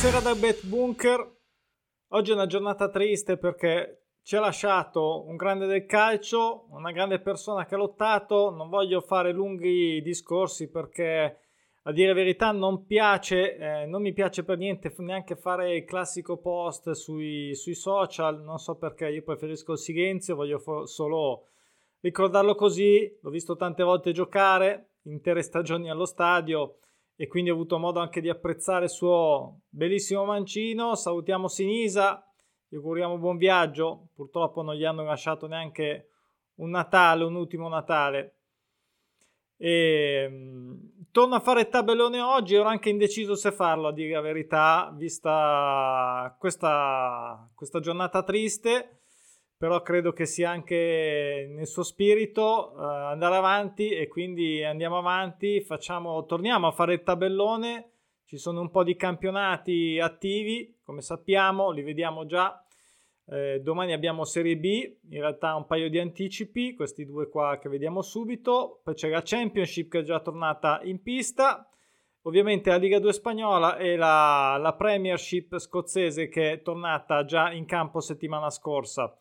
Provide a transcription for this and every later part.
Buonasera dal Bet Bunker. Oggi è una giornata triste perché ci ha lasciato un grande del calcio, una grande persona che ha lottato. Non voglio fare lunghi discorsi perché a dire la verità non piace, eh, non mi piace per niente neanche fare il classico post sui, sui social. Non so perché io preferisco il silenzio, voglio fo- solo ricordarlo così. L'ho visto tante volte giocare, intere stagioni allo stadio e quindi ho avuto modo anche di apprezzare il suo bellissimo mancino. Salutiamo Sinisa, gli auguriamo buon viaggio. Purtroppo non gli hanno lasciato neanche un Natale, un ultimo Natale. E, um, torno a fare il tabellone oggi, ero anche indeciso se farlo, a dire la verità, vista questa, questa giornata triste però credo che sia anche nel suo spirito uh, andare avanti e quindi andiamo avanti, facciamo, torniamo a fare il tabellone, ci sono un po' di campionati attivi, come sappiamo, li vediamo già. Eh, domani abbiamo Serie B, in realtà un paio di anticipi, questi due qua che vediamo subito. Poi c'è la Championship che è già tornata in pista. Ovviamente la Liga 2 spagnola e la, la Premiership scozzese che è tornata già in campo settimana scorsa.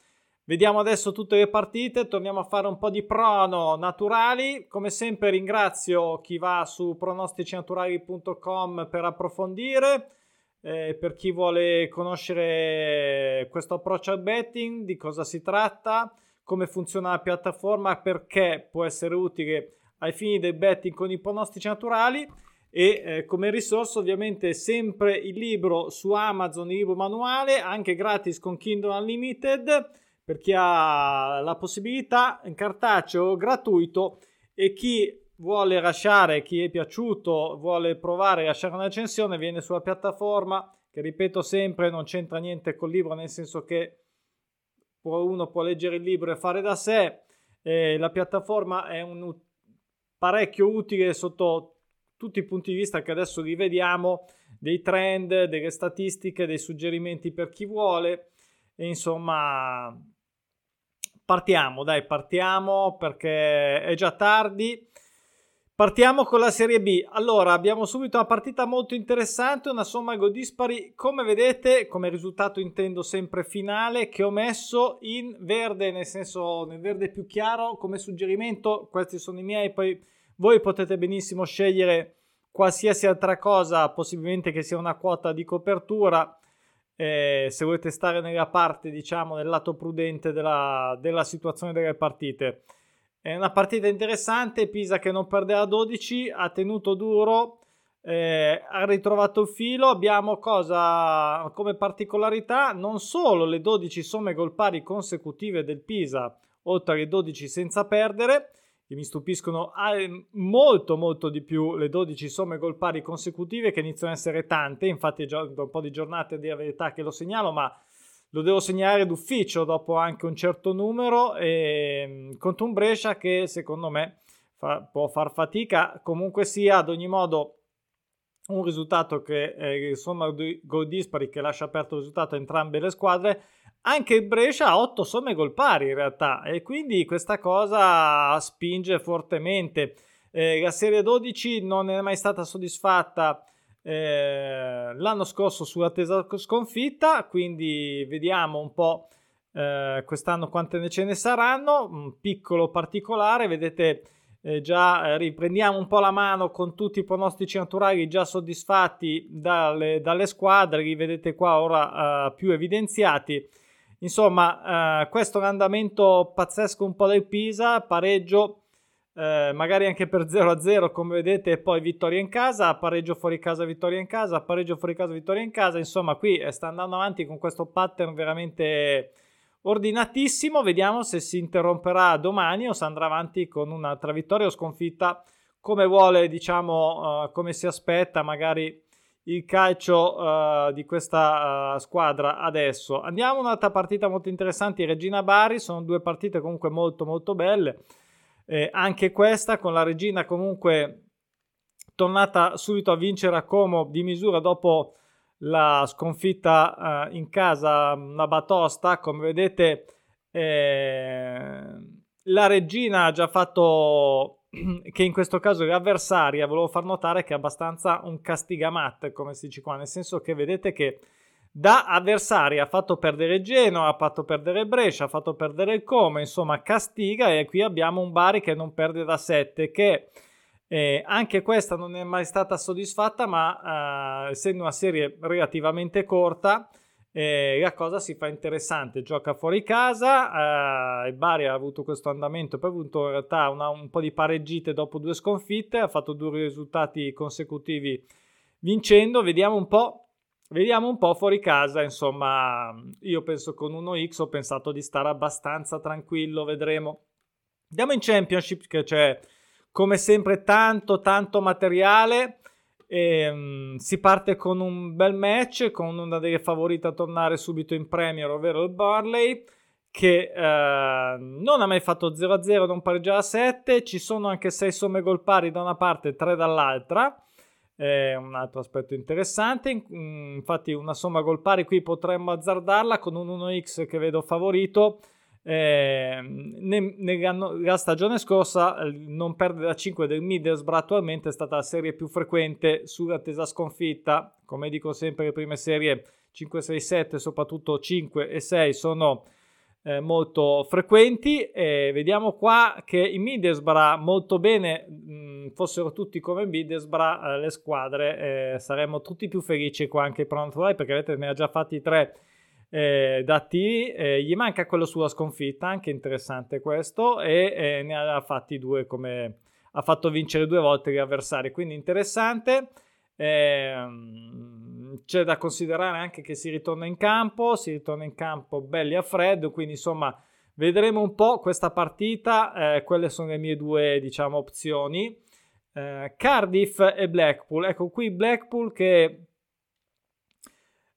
Vediamo adesso tutte le partite, torniamo a fare un po' di prono naturali. Come sempre ringrazio chi va su pronosticinaturali.com per approfondire. Eh, per chi vuole conoscere questo approccio al betting, di cosa si tratta, come funziona la piattaforma, perché può essere utile ai fini del betting con i pronostici naturali e eh, come risorsa ovviamente sempre il libro su Amazon, il libro manuale, anche gratis con Kindle Unlimited per chi ha la possibilità in cartaceo gratuito e chi vuole lasciare, chi è piaciuto, vuole provare a lasciare un'accensione, viene sulla piattaforma che ripeto sempre non c'entra niente col libro nel senso che uno può leggere il libro e fare da sé eh, la piattaforma è un parecchio utile sotto tutti i punti di vista che adesso rivediamo dei trend, delle statistiche, dei suggerimenti per chi vuole e insomma partiamo, dai, partiamo perché è già tardi. Partiamo con la Serie B. Allora, abbiamo subito una partita molto interessante, una somma gol dispari, come vedete, come risultato intendo sempre finale, che ho messo in verde, nel senso nel verde più chiaro, come suggerimento, questi sono i miei, poi voi potete benissimo scegliere qualsiasi altra cosa, possibilmente che sia una quota di copertura, eh, se volete stare nella parte, diciamo, nel lato prudente della, della situazione delle partite. È una partita interessante, Pisa che non perde a 12, ha tenuto duro, eh, ha ritrovato il filo, abbiamo cosa come particolarità non solo le 12 somme gol pari consecutive del Pisa, oltre alle 12 senza perdere, che mi stupiscono molto molto di più le 12 somme gol pari consecutive che iniziano a essere tante, infatti da un po' di giornate di la verità che lo segnalo, ma lo devo segnare d'ufficio dopo anche un certo numero. E, ehm, contro un Brescia che secondo me fa, può far fatica, comunque sia ad ogni modo un risultato che eh, insomma gol dispari che lascia aperto il risultato a entrambe le squadre anche il Brescia ha 8 somme gol pari in realtà e quindi questa cosa spinge fortemente. Eh, la Serie 12 non è mai stata soddisfatta eh, l'anno scorso sull'attesa sconfitta, quindi vediamo un po' eh, quest'anno quante ne ce ne saranno. Un piccolo particolare, vedete eh, già eh, riprendiamo un po' la mano con tutti i pronostici naturali già soddisfatti dalle, dalle squadre, li vedete qua ora eh, più evidenziati. Insomma, eh, questo è un andamento pazzesco un po' del Pisa, pareggio eh, magari anche per 0-0 come vedete poi vittoria in casa, pareggio fuori casa, vittoria in casa, pareggio fuori casa, vittoria in casa, insomma qui eh, sta andando avanti con questo pattern veramente ordinatissimo, vediamo se si interromperà domani o se andrà avanti con un'altra vittoria o sconfitta come vuole, diciamo, uh, come si aspetta magari il calcio uh, di questa uh, squadra adesso. Andiamo a un'altra partita molto interessante, Regina Bari, sono due partite comunque molto molto belle. Eh, anche questa con la Regina comunque tornata subito a vincere a Como di misura dopo la sconfitta uh, in casa, una batosta, come vedete eh, la Regina ha già fatto che in questo caso l'avversaria, volevo far notare che è abbastanza un castigamat, come si dice qua, nel senso che vedete che da avversaria ha fatto perdere Genoa, ha fatto perdere Brescia, ha fatto perdere il Come, insomma castiga e qui abbiamo un Bari che non perde da 7, che eh, anche questa non è mai stata soddisfatta, ma eh, essendo una serie relativamente corta, eh, la cosa si fa interessante. Gioca fuori casa, eh, il Bari ha avuto questo andamento, poi ha avuto in realtà una, un po' di pareggite dopo due sconfitte, ha fatto due risultati consecutivi vincendo. Vediamo un po'. Vediamo un po' fuori casa, insomma, io penso con 1x ho pensato di stare abbastanza tranquillo, vedremo. Andiamo in Championship che c'è come sempre tanto tanto materiale. E, um, si parte con un bel match con una delle favorite a tornare subito in Premier, ovvero il Barley, che uh, non ha mai fatto 0-0, non pareggia a 7. Ci sono anche 6 somme gol pari da una parte e 3 dall'altra. È un altro aspetto interessante. Infatti, una somma gol pari qui potremmo azzardarla con un 1x che vedo favorito eh, nella stagione scorsa non perde da 5 del Middlesbrough attualmente è stata la serie più frequente sull'attesa sconfitta. Come dico sempre le prime serie 5, 6, 7 soprattutto 5 e 6 sono eh, molto frequenti. E vediamo qua che i Middlesbrough molto bene mh, fossero tutti come Middlesbrough eh, le squadre eh, saremmo tutti più felici qua anche per Naturale perché avete ne ha già fatti 3 eh, da T, eh, gli manca quello sulla sconfitta, anche interessante questo, e eh, ne ha fatti due come ha fatto vincere due volte gli avversari, quindi interessante. Ehm, c'è da considerare anche che si ritorna in campo, si ritorna in campo belli a freddo, quindi insomma vedremo un po' questa partita, eh, quelle sono le mie due diciamo opzioni. Eh, Cardiff e Blackpool, ecco qui Blackpool che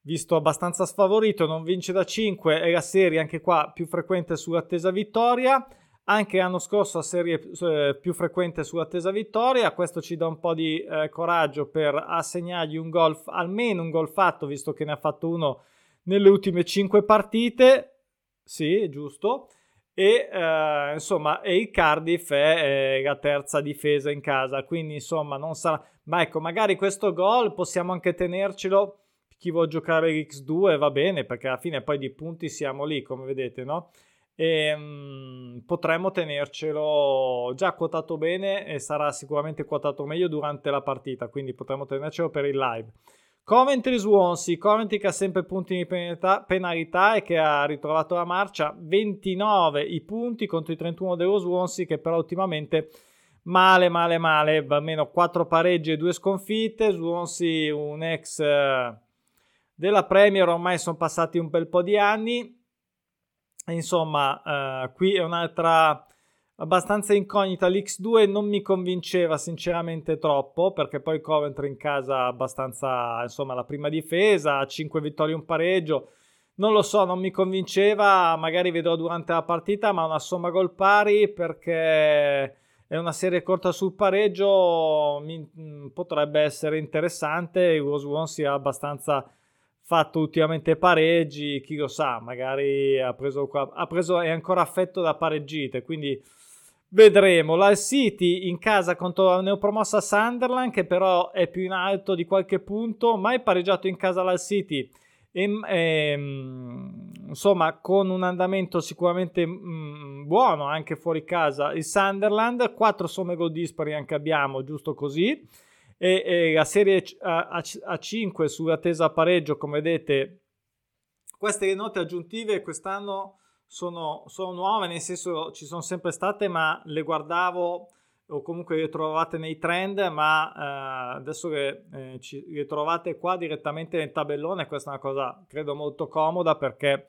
visto abbastanza sfavorito, non vince da 5 e la serie anche qua più frequente sull'attesa vittoria. Anche l'anno scorso la serie eh, più frequente sull'attesa vittoria, questo ci dà un po' di eh, coraggio per assegnargli un gol, almeno un gol fatto, visto che ne ha fatto uno nelle ultime 5 partite. Sì, giusto. E eh, insomma, e il Cardiff è la terza difesa in casa, quindi insomma non sarà. Ma ecco, magari questo gol possiamo anche tenercelo chi vuole giocare X2 va bene perché alla fine poi di punti siamo lì come vedete no? E um, potremmo tenercelo già quotato bene e sarà sicuramente quotato meglio durante la partita quindi potremmo tenercelo per il live. Coventry Swansea. Coventry che ha sempre punti di penalità, penalità e che ha ritrovato la marcia. 29 i punti contro i 31 dello Swansea che però ultimamente male male male. Almeno 4 pareggi e 2 sconfitte. Swansea un ex eh, della Premier ormai sono passati un bel po' di anni. Insomma, eh, qui è un'altra abbastanza incognita. L'X2 non mi convinceva sinceramente troppo perché poi Coventry in casa abbastanza, insomma, la prima difesa, 5 vittorie un pareggio. Non lo so, non mi convinceva, magari vedrò durante la partita, ma una somma gol pari perché è una serie corta sul pareggio mi, mm, potrebbe essere interessante. Il Swansea sia abbastanza fatto ultimamente pareggi, chi lo sa, magari ha preso, ha preso è ancora affetto da pareggite, quindi vedremo. La City in casa contro la neopromossa Sunderland, che però è più in alto di qualche punto, mai pareggiato in casa la City. E, e, insomma, con un andamento sicuramente mh, buono anche fuori casa. Il Sunderland, 4 somme gol dispari anche abbiamo, giusto così e, e la serie a, a, a 5 sull'attesa pareggio, come vedete, queste le note aggiuntive quest'anno sono, sono nuove, nel senso ci sono sempre state, ma le guardavo o comunque le trovate nei trend, ma eh, adesso le, eh, ci, le trovate qua direttamente nel tabellone. Questa è una cosa credo molto comoda perché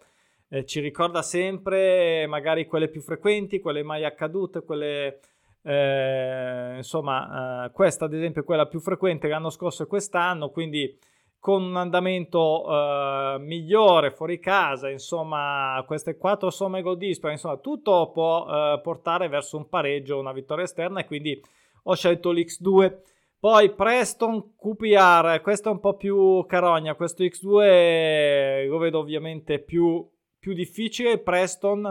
eh, ci ricorda sempre magari quelle più frequenti, quelle mai accadute, quelle eh, insomma, eh, questa ad esempio è quella più frequente l'anno scorso e quest'anno, quindi con un andamento eh, migliore fuori casa, insomma, queste quattro somme gol dispari, insomma, tutto può eh, portare verso un pareggio, una vittoria esterna e quindi ho scelto l'X2. Poi Preston QPR, questo è un po' più carogna, questo X2 lo vedo ovviamente più, più difficile, Preston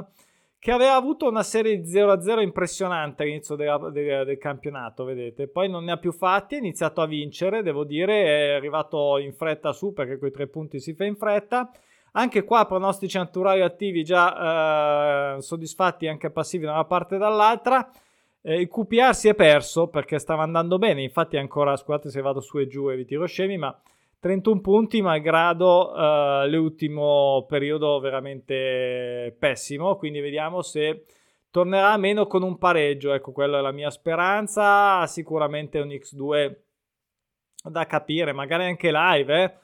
che aveva avuto una serie di 0-0 impressionante all'inizio della, del, del, campionato, vedete. Poi non ne ha più fatti, ha iniziato a vincere, devo dire, è arrivato in fretta su perché quei tre punti si fa in fretta. Anche qua pronostici anturali attivi già eh, soddisfatti, anche passivi da una parte e dall'altra. Eh, il QPR si è perso perché stava andando bene, infatti ancora, scusate se vado su e giù e vi tiro scemi, ma 31 punti malgrado uh, l'ultimo periodo veramente pessimo, quindi vediamo se tornerà meno con un pareggio, ecco quella è la mia speranza, sicuramente un X2 da capire, magari anche live, eh?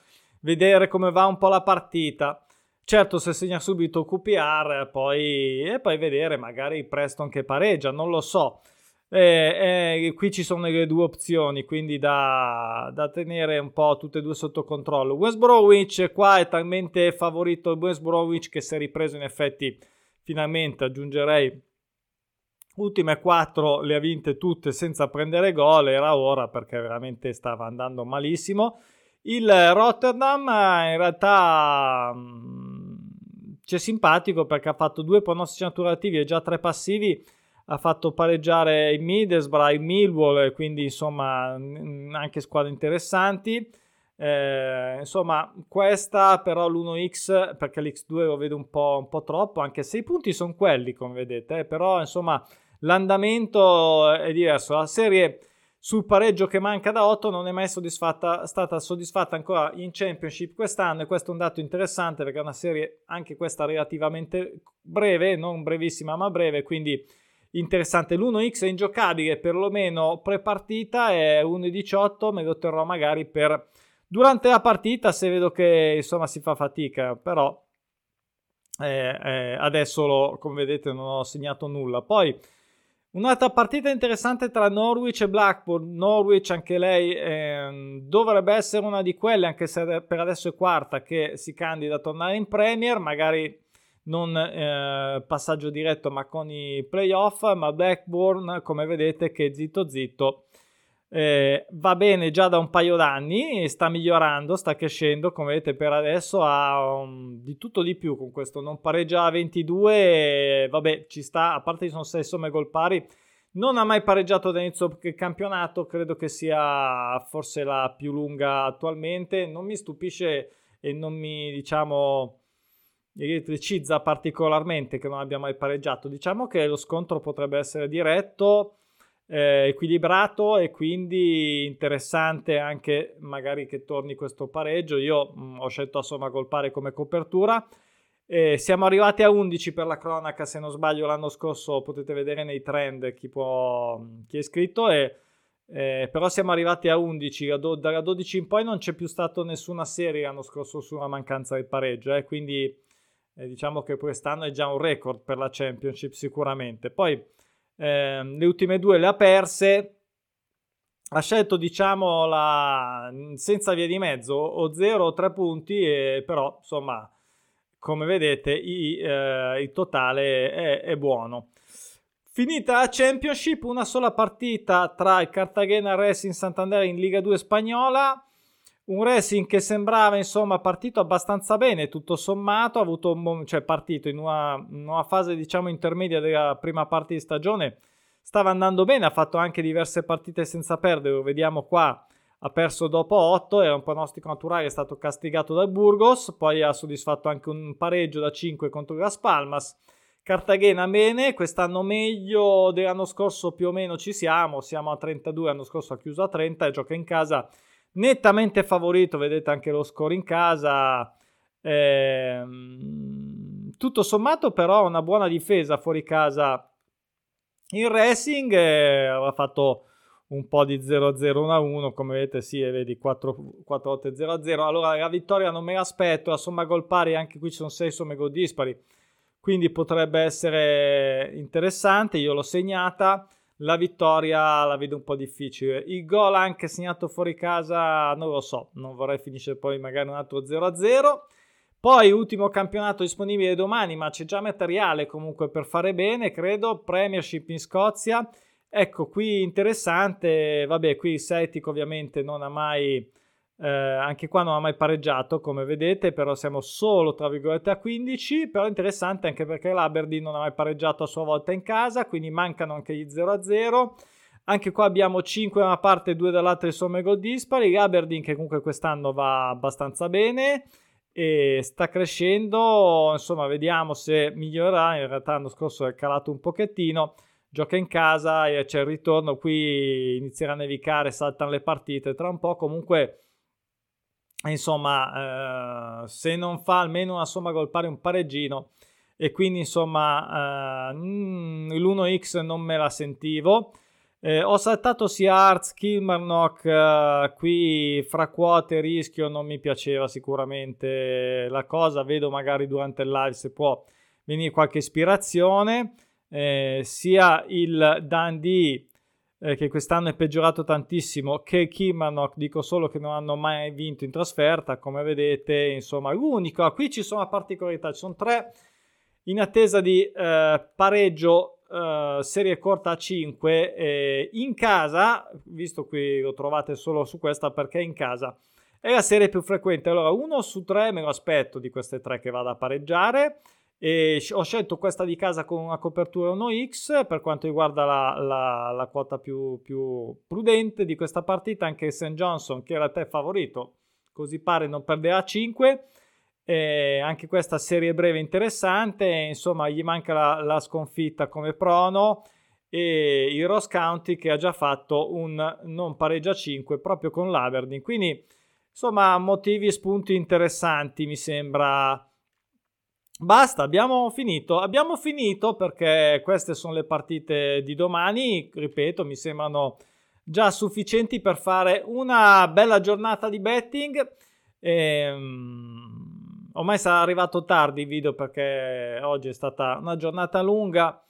vedere come va un po' la partita. Certo, se segna subito QPR, poi, e poi vedere magari Preston che pareggia, non lo so. Eh, eh, qui ci sono le due opzioni, quindi da, da, tenere un po' tutte e due sotto controllo. West Bromwich qua è talmente favorito il West Bromwich che si è ripreso in effetti finalmente, aggiungerei ultime quattro le ha vinte tutte senza prendere gol, era ora perché veramente stava andando malissimo. Il Rotterdam in realtà mm, c'è simpatico perché ha fatto due pronostici naturativi e già tre passivi ha fatto pareggiare il Middlesbrough, il Millwall, quindi insomma anche squadre interessanti. Eh, insomma, questa però l'1x perché l'X2 lo vedo un po', un po troppo, anche se i punti sono quelli, come vedete, eh, però insomma l'andamento è diverso. La serie sul pareggio che manca da 8 non è mai soddisfatta, stata soddisfatta ancora in Championship quest'anno e questo è un dato interessante perché è una serie anche questa relativamente breve, non brevissima ma breve, quindi interessante. L'1x è ingiocabile perlomeno pre-partita e 1,18 me lo terrò magari per durante la partita se vedo che insomma si fa fatica, però eh, eh, adesso lo, come vedete non ho segnato nulla. Poi un'altra partita interessante tra Norwich e Blackpool. Norwich anche lei eh, dovrebbe essere una di quelle, anche se per adesso è quarta, che si candida a tornare in Premier, magari non eh, passaggio diretto ma con i playoff, ma Blackburn come vedete che zitto zitto. Eh, va bene già da un paio d'anni, sta migliorando, sta crescendo, come vedete per adesso ha um, di tutto di più con questo, non pareggia a 22, e, vabbè ci sta, a parte ci sono 6 somme gol pari, non ha mai pareggiato da inizio campionato, credo che sia forse la più lunga attualmente, non mi stupisce e non mi diciamo elettricizza particolarmente che non abbia mai pareggiato. Diciamo che lo scontro potrebbe essere diretto, eh, equilibrato e quindi interessante anche magari che torni questo pareggio. Io mh, mm, ho scelto a somma colpare come copertura. Eh, siamo arrivati a 11 per la cronaca, se non sbaglio l'anno scorso potete vedere nei trend chi, può, chi è iscritto, e, eh, però siamo arrivati a 11, dalla 12 in poi non c'è più stata nessuna serie l'anno scorso sulla mancanza del pareggio, eh, quindi eh, diciamo che quest'anno è già un record per la Championship sicuramente. Poi ehm, le ultime due le ha perse, ha scelto diciamo la, senza via di mezzo o 0 o 3 punti, e, però insomma come vedete i, eh, il totale è, è buono. Finita la Championship, una sola partita tra il Cartagena Racing Santander in Liga 2 spagnola un Racing che sembrava insomma partito abbastanza bene tutto sommato ha avuto cioè partito in una, una, fase diciamo intermedia della prima parte di stagione. Stava andando bene ha fatto anche diverse partite senza perdere. Lo vediamo qua. Ha perso dopo 8 era un pronostico naturale è stato castigato dal Burgos. Poi ha soddisfatto anche un pareggio da 5 contro Las Palmas. Cartagena bene, quest'anno meglio dell'anno scorso più o meno ci siamo, siamo a 32, l'anno scorso ha chiuso a 30 e gioca in casa nettamente favorito, vedete anche lo score in casa. Eh, tutto sommato, però, una buona difesa fuori casa. Il Racing eh, aveva fatto un po' di 0-0-1-1, come vedete, sì, vedi 4-8-0-0. Allora, la vittoria non me l'aspetto, la somma gol pari, anche qui ci sono 6 somme gol dispari, quindi potrebbe essere interessante. Io l'ho segnata la vittoria la vedo un po' difficile. Il gol anche segnato fuori casa, non lo so, non vorrei finire poi magari un altro 0-0. Poi ultimo campionato disponibile domani, ma c'è già materiale comunque per fare bene, credo, Premiership in Scozia. Ecco, qui interessante, vabbè, qui il Celtic ovviamente non ha mai eh, anche qua non ha mai pareggiato, come vedete, però siamo solo tra virgolette a 15. Però interessante anche perché l'Aberdeen non ha mai pareggiato a sua volta in casa, quindi mancano anche gli 0-0. Anche qua abbiamo 5 da una parte e 2 dall'altra di somme gol dispari. L'Aberdeen che comunque quest'anno va abbastanza bene e sta crescendo. Insomma, vediamo se migliorerà. In realtà l'anno scorso è calato un pochettino gioca in casa e c'è il ritorno, qui inizierà a nevicare, saltano le partite tra un po', comunque insomma, eh, se non fa almeno una somma gol pari un pareggino e quindi insomma eh, mm, l'1x non me la sentivo. Eh, ho saltato sia Arts, Kilmarnock, eh, qui fra quote e rischio non mi piaceva sicuramente la cosa, vedo magari durante il live se può venire qualche ispirazione, eh, sia il Dundee eh, che quest'anno è peggiorato tantissimo, che Kilmarnock, dico solo che non hanno mai vinto in trasferta, come vedete, insomma, l'unico, qui ci sono particolarità, ci sono tre in attesa di eh, pareggio eh, serie corta a 5 eh, in casa, visto qui lo trovate solo su questa perché in casa è la serie più frequente, allora uno su tre me lo aspetto di queste tre che vada a pareggiare, e ho scelto questa di casa con una copertura 1x per quanto riguarda la, la, la quota più, più, prudente di questa partita. Anche St. Johnson, che era te favorito, così pare non perderà 5. E anche questa serie breve interessante. Insomma, gli manca la, la sconfitta come prono. E il Ross County che ha già fatto un non pareggia 5 proprio con l'Aberdeen. Quindi, insomma, motivi e spunti interessanti mi sembra Basta, abbiamo finito. Abbiamo finito perché queste sono le partite di domani. Ripeto, mi sembrano già sufficienti per fare una bella giornata di betting. E, um, ormai sarà arrivato tardi il video perché oggi è stata una giornata lunga.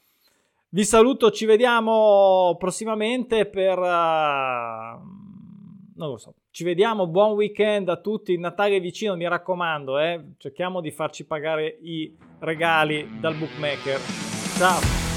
Vi saluto, ci vediamo prossimamente per... Uh, non lo so. Ci vediamo, buon weekend a tutti, Natale è vicino, mi raccomando, eh? cerchiamo di farci pagare i regali dal bookmaker. Ciao!